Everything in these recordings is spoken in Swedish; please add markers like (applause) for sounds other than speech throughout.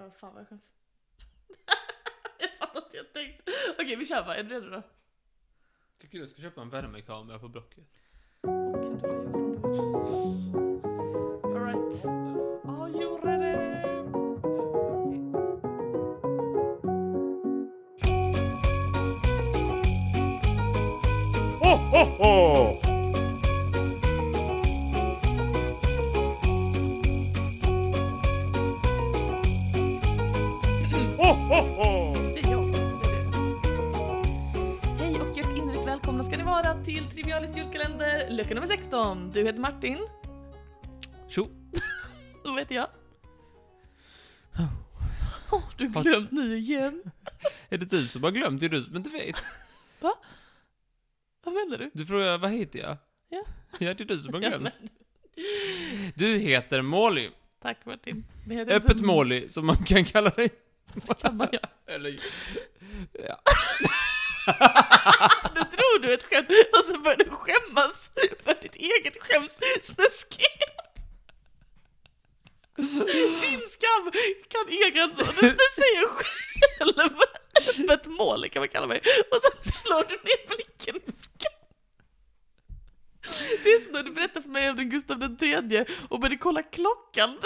Uh, fan vad jag skäms. (laughs) jag fattar inte, jag tänkte. Okej, vi kör bara. Är du redo då? Tycker du jag ska köpa en värmekamera på Blocket? Alright. Are you ready? Ho, ho! Ho, ho, ho! Det är jag. Det är det. Hej och hjärtinnerligt välkomna ska ni vara till Trivialis julkalender, lucka nummer 16. Du heter Martin. Tjo! (laughs) Då vet jag. Oh, du har glömt nu igen. (laughs) Är det du som har glömt? Det är du som inte vet. (laughs) Vad menar du? Du frågar, vad heter jag? Ja. Ja, det är du som har Ja, glömt. men- Du heter Molly. Tack Martin. Heter Öppet inte- Molly, som man kan kalla dig. Kan man göra. Eller, ja. Du ett skämt och så börjar du skämmas för ditt eget skämssnuskighet. Din skam kan gränser. Du, du säger själv öppet mål kan man kalla mig. Och sen slår du ner blicken i skam. Det är som när du berättar för mig om den Gustav den tredje och började kolla klockan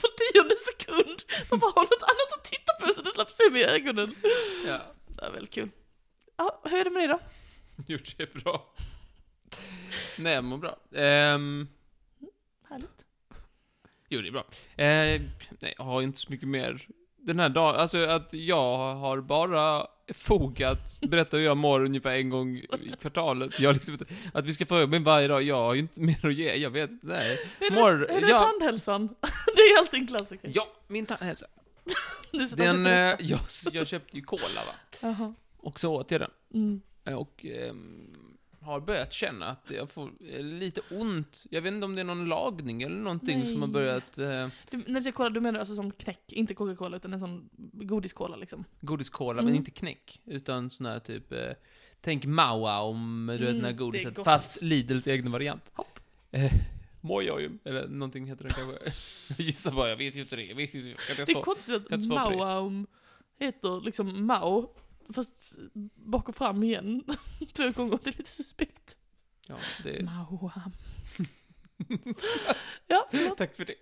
för tionde sekund. Varför har du något annat att titta på så du slapp se mig i ögonen? ja. Det är väldigt kul. Ja, hur är det med dig då? (laughs) Gjort det bra. Nej, jag mår bra. Ehm, Härligt. jo, det är bra. Eh, nej, jag har inte så mycket mer. Den här dagen, alltså att jag har bara fog att berätta hur jag mår ungefär en gång i kvartalet. Jag har liksom inte, att vi ska fråga mig varje dag, jag har ju inte mer att ge, jag vet inte, nej. Hur Mår, är det ja, tandhälsan? (laughs) Det är alltid en klassiker. ja, min tandhälsa. (laughs) Du Den, eh, jag, jag köpte ju cola va, Jaha. och så åt jag den. Mm. Och ehm, har börjat känna att jag får eh, lite ont. Jag vet inte om det är någon lagning eller någonting som har Nej. börjat... Eh, Du, när du säger cola, du menar alltså som knäck, inte Coca-Cola utan en sån godiskola liksom? godiskola, Mm. men inte knäck. Utan sån här typ... Eh, tänk Maua om du vet Mm, den här godiset. Fast Lidls egen variant. Hopp. Eh, Mojojum, eller någonting heter den kanske. (laughs) gissar bara, jag vet ju inte det. Jag vet ju. Jag Det är konstigt att. Mauaum heter liksom Mao, fast bak och fram igen. (laughs) Två gånger, det är lite suspekt. Ja, det... Mauam. (laughs) ja, förlåt. Tack för det.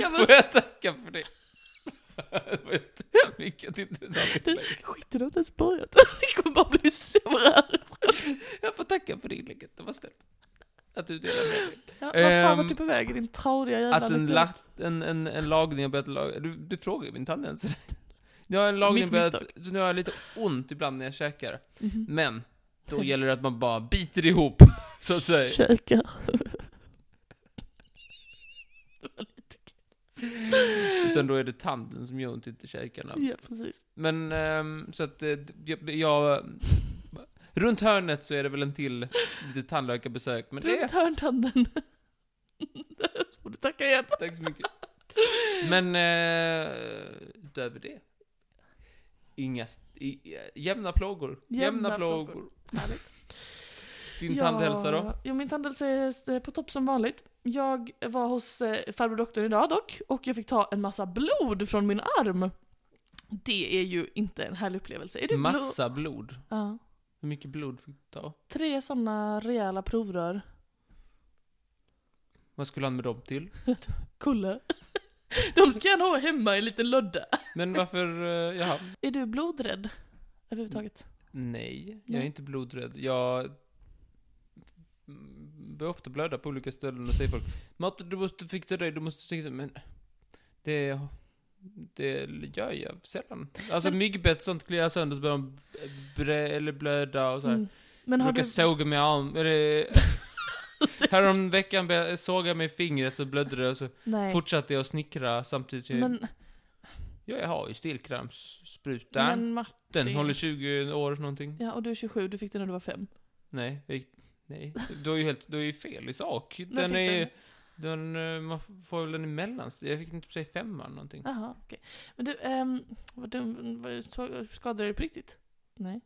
Ja, men- Får jag tacka för det? (laughs) Det var mycket intressant inlägg. skiten har inte ens börjat. Det kommer bara bli sämre. Jag får tacka för det inlägget, det var snällt. Att du delade med dig. Ja, vad fan Ehm, vart du på väg i din trauriga jävla Att en, lat, en, en, en lagning har börjat laga, du, du frågar ju min tandhälsa. Jag har en lagning Mitt börjat, misstag. så nu har jag lite ont ibland när jag käkar. Mhm. Men, då gäller det att man bara biter ihop, (laughs) så att säga. Käkar. Utan då är det tanden som gör ont, inte käkarna. Ja, precis. Men, ehm, så att eh, jag, jag... Runt hörnet så är det väl en till lite tandläkarbesök, men det... Runt hörntanden. (laughs) får du tacka igen. Tack så mycket. Men eh, utöver det. Inga jämna plågor. Jämna, Jämna plågor. plågor. Härligt. Din tandhälsa då? Jo, min tandhälsa är eh, på topp som vanligt. Jag var hos eh, farbror doktorn idag dock, och jag fick ta en massa blod från min arm. Det är ju inte en härlig upplevelse. Är det blod? Massa blod. Ja. Hur mycket blod fick du ta? Tre sådana rejäla provrör. Vad skulle han med dem till? (laughs) Kulle. (laughs) De ska jag nog ha hemma i en liten låda. Men varför, eh, jaha. Är du blodrädd? Överhuvudtaget? Nej, jag är inte blodrädd. Jag börjar ofta blöda på olika ställen och säger folk Matte, du måste fixa det, du måste fixa det. Men det, det gör jag sällan. Alltså Men- myggbett sånt kliar sönder så börjar de eller blöda och så här. Mm. Men har brukar du... såga mig arm, eller (laughs) (laughs) Härom veckan började jag mig i fingret och blödde det och så Nej. fortsatte jag att snickra samtidigt. som jag, Men, ja, jag har ju Martin. Den håller 20 år någonting. Ja, och du är 27, du fick den när du var fem. Nej, jag, nej. Du har ju helt, du har ju fel i sak. Den är den? den, eh, man får väl den i mellanstad. Jag fick inte säga femman någonting. Jaha, okej. Men du, ehm, vad dum, skadade du dig på riktigt? Nej.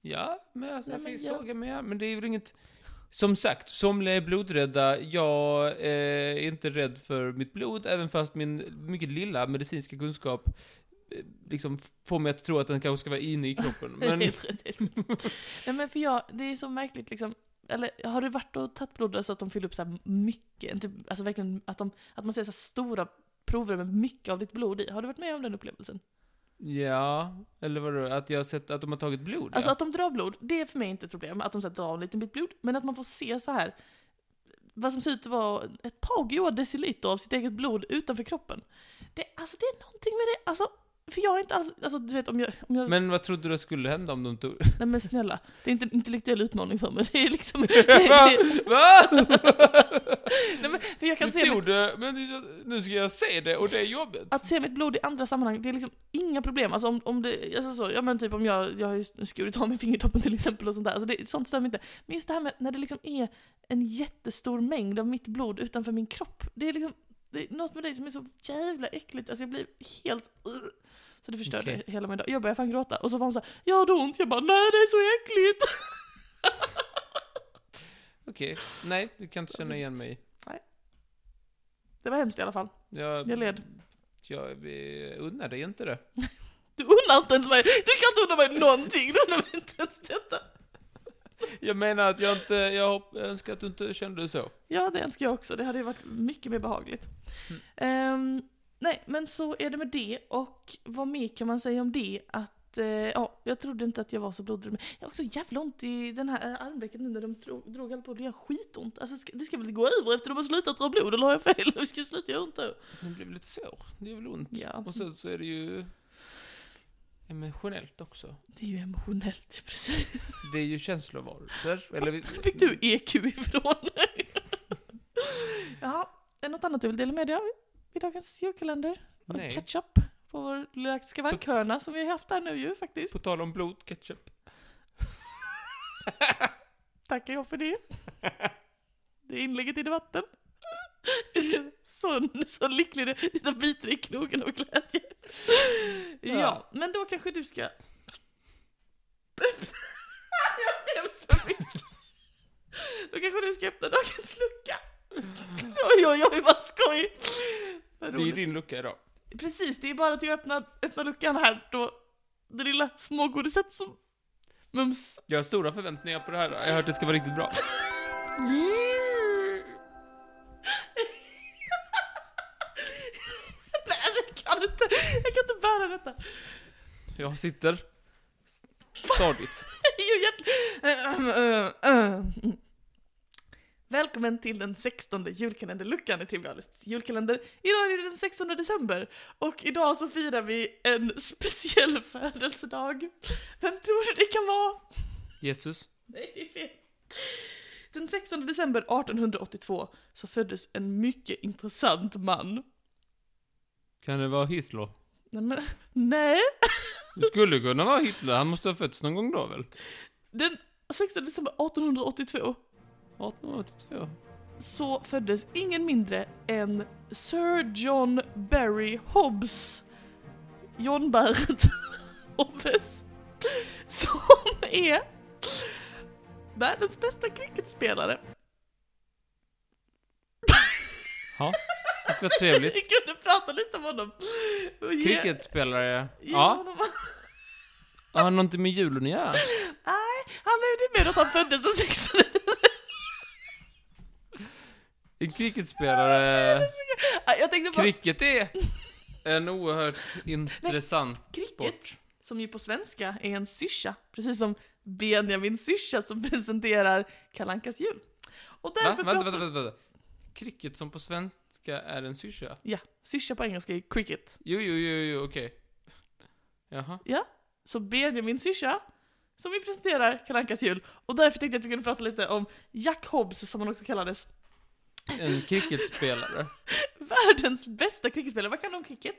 Ja, men alltså Nej, jag fick jag- såga mig men det är väl inget Som sagt, somliga är blodrädda. Jag eh, är inte rädd för mitt blod, även fast min mycket lilla medicinska kunskap eh, liksom får mig att tro att den kanske ska vara inne i kroppen. (laughs) Men. Nej men för jag, det är så märkligt liksom. Eller har du varit och tagit blod så att de fyller upp så mycket? Typ, alltså verkligen att, de, att man ser så stora prover med mycket av ditt blod i. Har du varit med om den upplevelsen? Ja, eller vadå, att jag har sett att de har tagit blod? Alltså ja. att de drar blod, det är för mig inte ett problem. Att de så här, drar en liten bit blod. Men att man får se så här vad som ser ut att vara ett par goda deciliter av sitt eget blod utanför kroppen. Det, alltså det är någonting med det, alltså, för jag är inte alls, alltså du vet om jag, om jag Men vad trodde du skulle hända om de tog... (laughs) nej men snälla, det är inte en intellektuell utmaning för mig, det är liksom, (laughs) det, det, Va? Nej men, för jag kan Du se tog mitt, det, men nu ska jag se det och det är jobbigt. att se mitt blod i andra sammanhang, det är liksom inga problem. Alltså om, om det, alltså så, ja men typ om jag, jag har skurit av mig fingertoppen till exempel och sånt där, alltså det, sånt stör mig inte. Men just det här med när det liksom är en jättestor mängd av mitt blod utanför min kropp, det är liksom, det är något med det som är så jävla äckligt, alltså jag blir helt. Så det förstörde Okej. hela min dag. Jag började fan gråta, och så var hon såhär, jag har ont, jag bara nej det är så äckligt. Okej, nej, du kan inte känna igen mig. Det var hemskt i alla fall. Jag, Jag led. Jag unnar dig inte det. (laughs) Du unnar inte ens mig, du kan inte unna mig någonting, du unnar mig inte ens detta. Jag menar att jag inte, jag hopp- jag önskar att du inte kände så. Ja, det önskar jag också. Det hade ju varit mycket mer behagligt. Mm. Ehm, nej, men så är det med det. Och vad mer kan man säga om det? Att, eh, ja, jag trodde inte att jag var så. Men jag har också jävla ont i den här eh, armvecket nu när de drog, drog allt på. Det gör skitont. Alltså, ska, det ska väl gå över efter de har slutat dra blod, eller har jag fel? Vi (laughs) ska sluta göra ont då. Det blev lite sår. Det gör väl ont. Ja. Och så, så är det ju emotionellt också. Det är ju emotionellt, (laughs) precis. Det är ju känslovarelser. Eller fick du EQ ifrån? (laughs) Jaha, är det något annat du vill dela med dig av i dagens julkalender? Nej. Ketchup på vår lilla skavankhörna som vi har haft här nu ju faktiskt. På tal om blod, ketchup. (laughs) Tackar jag för det. Det är inlägget i debatten. (laughs) Så, så lycklig du, dina biter i knogen av glädje. Ja. Ja. men då kanske du ska... (laughs) Jag skäms för mycket. Då kanske du ska öppna dagens lucka. Oj, oj, oj, vad skoj! Vad Det är din lucka idag. Precis, det är bara att öppna, öppna luckan här då. Det lilla smågodiset som... Mums. Jag har stora förväntningar på det här. Jag har hört det ska vara riktigt bra. (laughs) Nej, jag kan inte, jag kan inte bära detta. Jag sitter (laughs) stadigt. Jo, hjärt... Välkommen till den 16 julkalenderluckan i Trivialist julkalender. Idag är det den 16 december och idag så firar vi en speciell (laughs) födelsedag. Vem tror du det kan vara? Jesus. Nej, det är fel. Den 16 december 1882 så föddes en mycket intressant man. Kan det vara Hitler? Nej, men, nej. (laughs) Det skulle kunna vara Hitler. Han måste ha fötts någon gång då väl? Den 16 december 1882 1882. så föddes ingen mindre än Sir John Barry Hobbs. John Barrett (laughs) Hobbes. Som är världens bästa cricketspelare. Ja, (laughs) det var trevligt. Vi kunde prata lite om honom. Ge- Cricketspelare. ge Ja. honom- Har han någonting med julen att göra? Nej, han är det med att han föddes den 16 En cricketspelare... (laughs) Jag tänkte bara, Cricket är (laughs) en oerhört intressant cricket. sport. som ju på svenska är en syrsa, precis som Benjamin Syrsa som (laughs) presenterar Kalankas jul. Och Va? därför Vänta, pratar... vänta, vänta. Cricket som på svenska är en syrsa? Ja, syrsa på engelska är cricket. Jo, jo, jo, jo, okej. Jaha. Så Benjamin Syrsa, som vi presenterar Kalankas jul. Och därför tänkte jag att vi kunde prata lite om Jack Hobbs, som han också kallades. En cricketspelare. (laughs) Världens bästa cricketspelare, vad kan du om cricket?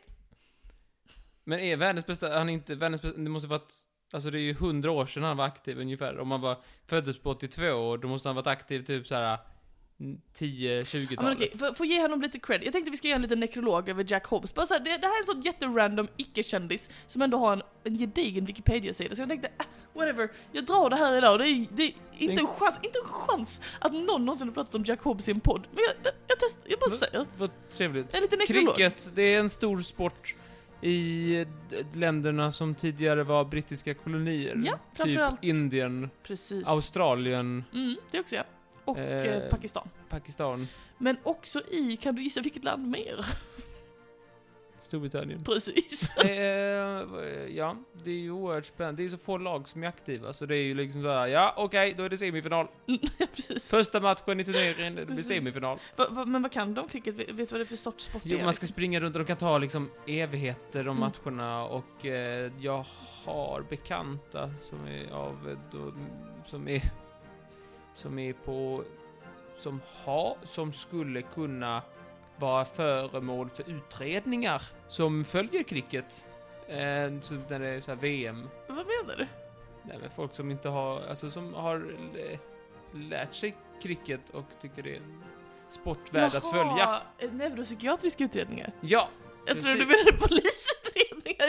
Men är världens bästa, han är inte världens bästa, det måste varit, alltså det är ju hundra år sedan han var aktiv ungefär. Om man var, föddes på 82 år, då måste han varit aktiv typ så här 10-20-talet. Ja, okej, för att ge honom lite cred. Jag tänkte vi ska göra en liten nekrolog över Jack Hobbs. Bara så här, det, det här är en sån jätterandom icke-kändis som ändå har en, en gedigen Wikipedia-sida. Så jag tänkte, äh, whatever, jag drar det här idag. Det är, det är inte, en chans, inte en chans att någon någonsin har pratat om Jack Hobbs i en podd. Men jag, jag, jag, test, jag bara Men- säger. Vad trevligt. En liten nekrolog. Cricket, det är en stor sport i eh, länderna som tidigare var brittiska kolonier. Ja, framförallt- Typ Indien, Precis. Australien, Mm, det också ja. Och Eh. eh, Pakistan. Pakistan, Men också i, kan du gissa vilket land mer? (laughs) Storbritannien. Precis. (laughs) eh, ja, det är ju oerhört spännande. Det är så få lag som är aktiva, så det är ju liksom såhär, ja okej, då är det semifinal. (laughs) Precis. Första matchen i turneringen, det blir semifinal. Va, va, men vad kan de cricket? Vet du vad det är för sorts sport det Jo, är? man ska springa runt och de kan ta liksom evigheter om Mm. matcherna och eh, jag har bekanta som är av, eh, då, som är, som är på, som har, som skulle kunna vara föremål för utredningar som följer cricket. Eh, så när det är så här VM. Vad menar du? Nej, men folk som inte har, alltså som har lärt sig cricket och tycker det är en sport värd att följa. Jaha, eh, neuropsykiatriska utredningar. Ja, Jag Precis. tror du menade polisutredningar.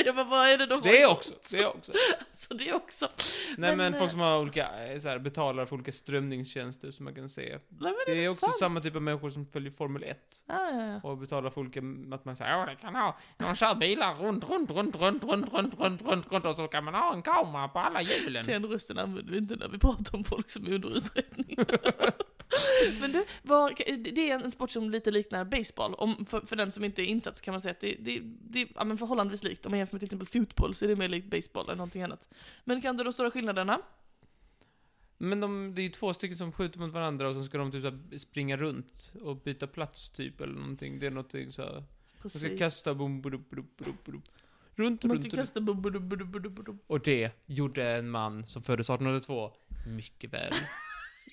(laughs) Jag bara, vad är det de det har också, det också. (laughs) Så det också. Nej Men, men, eh, folk som har olika, eh, så här, betalar för olika strömningstjänster som man kan se. Nej, Det är också sant? samma typ av människor som följer Formel 1. Ja, ja, ja. Och betalar för olika, att man säger ja det kan ha, de kör bilar runt, runt, runt, runt, runt, runt, runt, runt, runt och så kan man ha en kamera på alla hjulen. Den rösten använder vi inte när vi pratar om folk som är under utredning. (laughs) (laughs) Men du, vad, det är en sport som lite liknar baseball. Om, för, för den som inte är insatt kan man säga att det, det, det är ja, men förhållandevis likt. Om man jämför med till exempel fotboll så är det mer likt baseball än någonting annat. Men kan du då stora skillnaderna? Men de, det är ju två stycken som skjuter mot varandra och så ska de typ springa runt och byta plats typ eller någonting. Det är någonting så här. De ska Precis. kasta bom, bom, bom, bom, bom, Runt, Man runt, kasta bu- bu- bu- bu- bu- Och det gjorde en man som föddes 1802 mycket väl.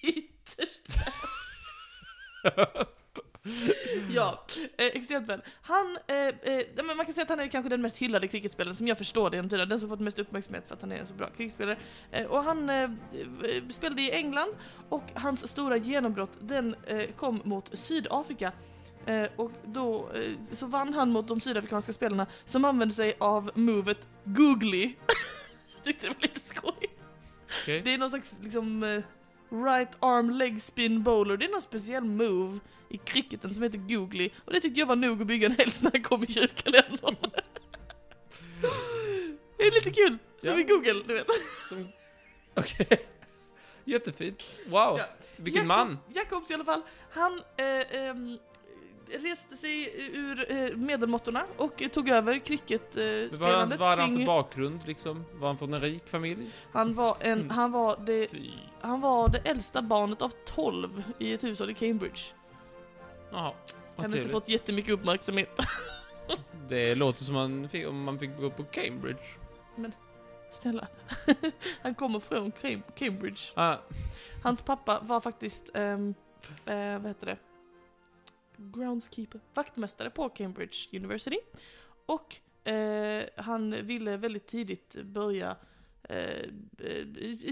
(laughs) Ytterst. (laughs) ja, eh, extremt väl. Han, eh, eh, men man kan säga att han är kanske den mest hyllade cricketspelaren som jag förstår det genom tiden, den som fått mest uppmärksamhet för att han är en så bra cricketspelare. Eh, och han eh, eh, spelade i England och hans stora genombrott den kom mot Sydafrika. Och då så vann han mot de sydafrikanska spelarna som använde sig av movet googly. (laughs) Tyckte det var lite skoj. Okej? Det är någon slags liksom right arm leg spin bowler. Det är någon speciell move i cricketen som heter googly. Och det tyckte jag var nog att bygga en hel sån här kom i kyrkalendern. (laughs) det är lite kul. Som Ja. i Google, du vet. Okej. Jättefint. Wow. Ja. Vilken Jakob- man. Jacobs i alla fall, han eh, ehm, reste sig ur eh, medelmåttorna och tog över Vad var, hans, cricketspelandet hade han för bakgrund liksom? Var han från en rik familj? Han var, en, Mm. han, var det, Fy. han var det äldsta barnet av 12 i ett hushåll i Cambridge. Jaha. Han har inte fått jättemycket uppmärksamhet. (laughs) Det låter som man fick, om man fick gå på Cambridge. Snälla. (laughs) Han kommer från Cam- Cambridge. Ah, Hans pappa var faktiskt, ehm, eh, vad heter det? Groundskeeper. Vaktmästare på Cambridge University. Och eh, han ville väldigt tidigt börja eh,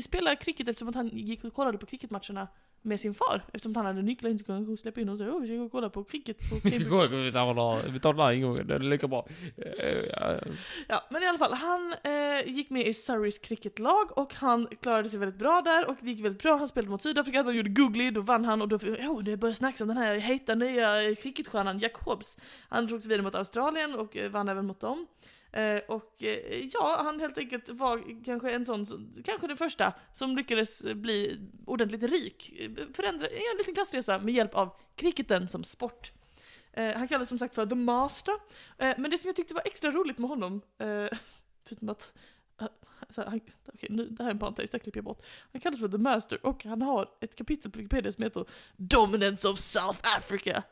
spela cricket eftersom att han gick och kollade på cricketmatcherna med sin far. Eftersom han hade nycklar inte kunde släppa in och säga åh vi ska gå och kolla på cricket på vi ska gå, vi tar den vi tar den här ingången, det är lika bra. Eh, ja, men i alla fall, han eh, gick med i Surreys cricketlag och han klarade sig väldigt bra där och det gick väldigt bra. Han spelade mot Sydafrika, han gjorde googly, då vann han och då, oh, det började snackas om den här heta nya cricketstjärnan Jack Hobbs. Han drog sig vidare mot Australien och eh, vann även mot dem. Eh, och eh, ja, han helt enkelt var kanske en sån, kanske den första som lyckades bli ordentligt rik. Förändra, göra en liten klassresa med hjälp av cricketen som sport. Eh, han kallades som sagt för The Master. Men det som jag tyckte var extra roligt med honom, (laughs) förutom att så han, okay, nu, det här är en parentes, det klipper jag bort. Han kallas för The Master och han har ett kapitel på Wikipedia som heter Dominance of South Africa.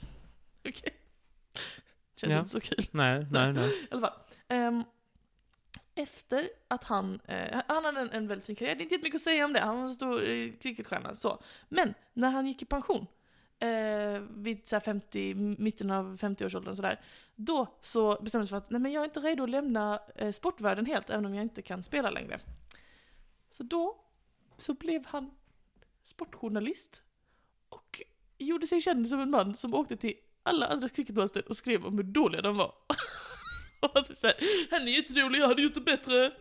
(laughs) Okej. Känns Ja. inte så kul. nej, (laughs) nej, nej. I alla fall. Ehm, efter att han, eh, han hade en, en väldigt fin karriär, det är inte jättemycket att säga om det, han var en stor eh, cricketstjärna så. Men när han gick i pension, eh, vid så här 50, mitten av 50-årsåldern sådär, då så bestämde sig för att nej men jag är inte redo att lämna eh, sportvärlden helt, även om jag inte kan spela längre. Så då så blev han sportjournalist och gjorde sig känd som en man som åkte till alla andra cricketmatcher och skrev om hur dåliga de var. (laughs) och han typ såhär, han är jätterolig, jag hade gjort det bättre.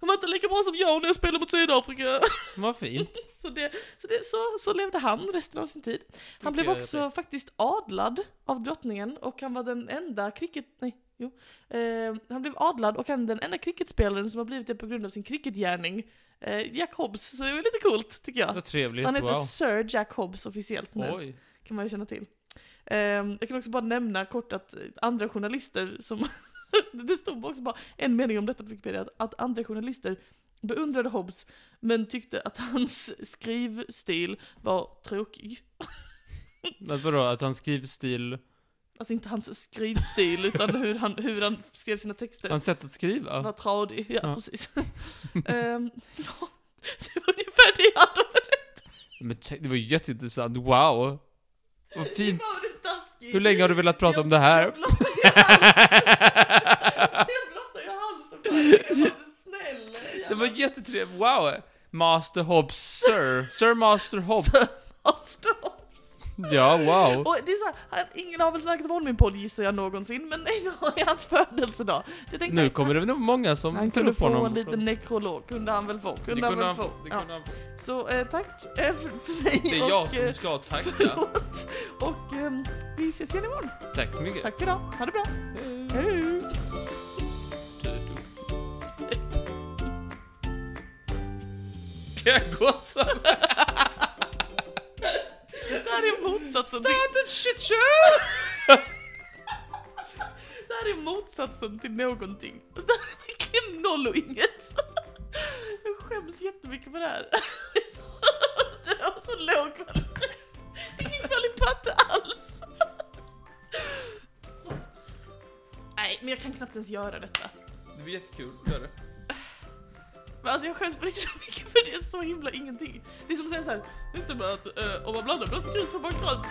Han var inte lika bra som jag när jag spelade mot Sydafrika. Vad fint. (laughs) Så, det, så, det, så, så levde han resten av sin tid. Han blev också faktiskt adlad av drottningen och han var den enda cricket... Nej, jo. Eh, han blev adlad och han den enda cricketspelaren som har blivit det på grund av sin cricketgärning. Eh, Jack Hobbs, så det var lite coolt tycker jag. Vad Så trevligt. han heter Wow. Sir Jack Hobbs officiellt nu, Oj. kan man ju känna till. Eh, jag kan också bara nämna kort att andra journalister som... (laughs) det stod också bara en mening om detta på Wikipedia, att, att andra journalister beundrade Hobbes men tyckte att hans skrivstil var tråkig. Att vadå, att hans skrivstil, Alltså inte hans skrivstil utan hur han, hur han skrev sina texter. hans sätt att skriva? var tradig, ja, Ja. precis. (laughs) Ehm, ja, det var ungefär det jag hade att berätta. Men det var ju jätteintressant, wow. Vad fint. Fan, det är taskigt. Hur länge har du velat prata om det här? Jag blottar ju halsen. (laughs) Jag blottar ju halsen. Jag snäll. Det var jättetrevligt, wow! Master Hobbs, Sir. Sir Master Hobbs. Så, Master Hobbs. Ja, wow. Och det är så här, ingen har väl snackat om min podd gissar jag någonsin, men idag är hans födelsedag. Så jag tänkte, Nu kommer det nog många som han kunde få honom. en liten nekrolog, kunde han väl få. Det Kunde han kunde väl han få. Ja. kunde han. Så eh, tack eh, för, för mig Det är och, jag som eh, ska tacka. förlåt. Och ehm, vi ses igen imorgon. Tack så mycket. Tack idag, ha det bra. Hej. Hej! Jag gå så? Det här är motsatsen till, Start a shit show! (laughs) det här är motsatsen till någonting. Det här är verkligen noll och inget. Jag skäms jättemycket för det här. (laughs) Det har så låg kvalitet. Ingen kvalitet alls. Nej, men jag kan knappt ens göra detta. Det blir jättekul, gör det. Men alltså jag skäms på riktigt mycket så himla ingenting. Det är som att säga såhär, just det bara att eh, om man blandar blött grönt, får man grönt.